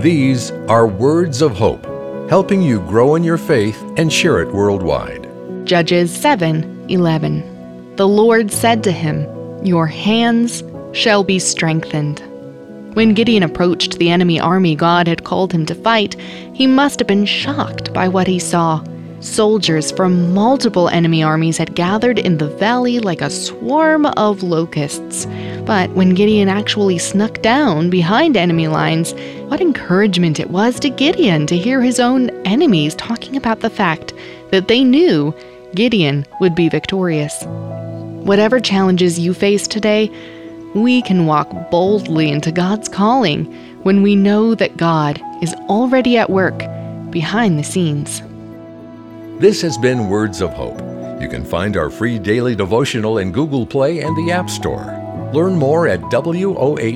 These are words of hope, helping you grow in your faith and share it worldwide. Judges 7:11. The Lord said to him, "Your hands shall be strengthened." When Gideon approached the enemy army God had called him to fight, he must have been shocked by what he saw. Soldiers from multiple enemy armies had gathered in the valley like a swarm of locusts. But when Gideon actually snuck down behind enemy lines, what encouragement it was to Gideon to hear his own enemies talking about the fact that they knew Gideon would be victorious. Whatever challenges you face today, we can walk boldly into God's calling when we know that God is already at work behind the scenes. This has been Words of Hope. You can find our free daily devotional in Google Play and the App Store. Learn more at woh.org/radio.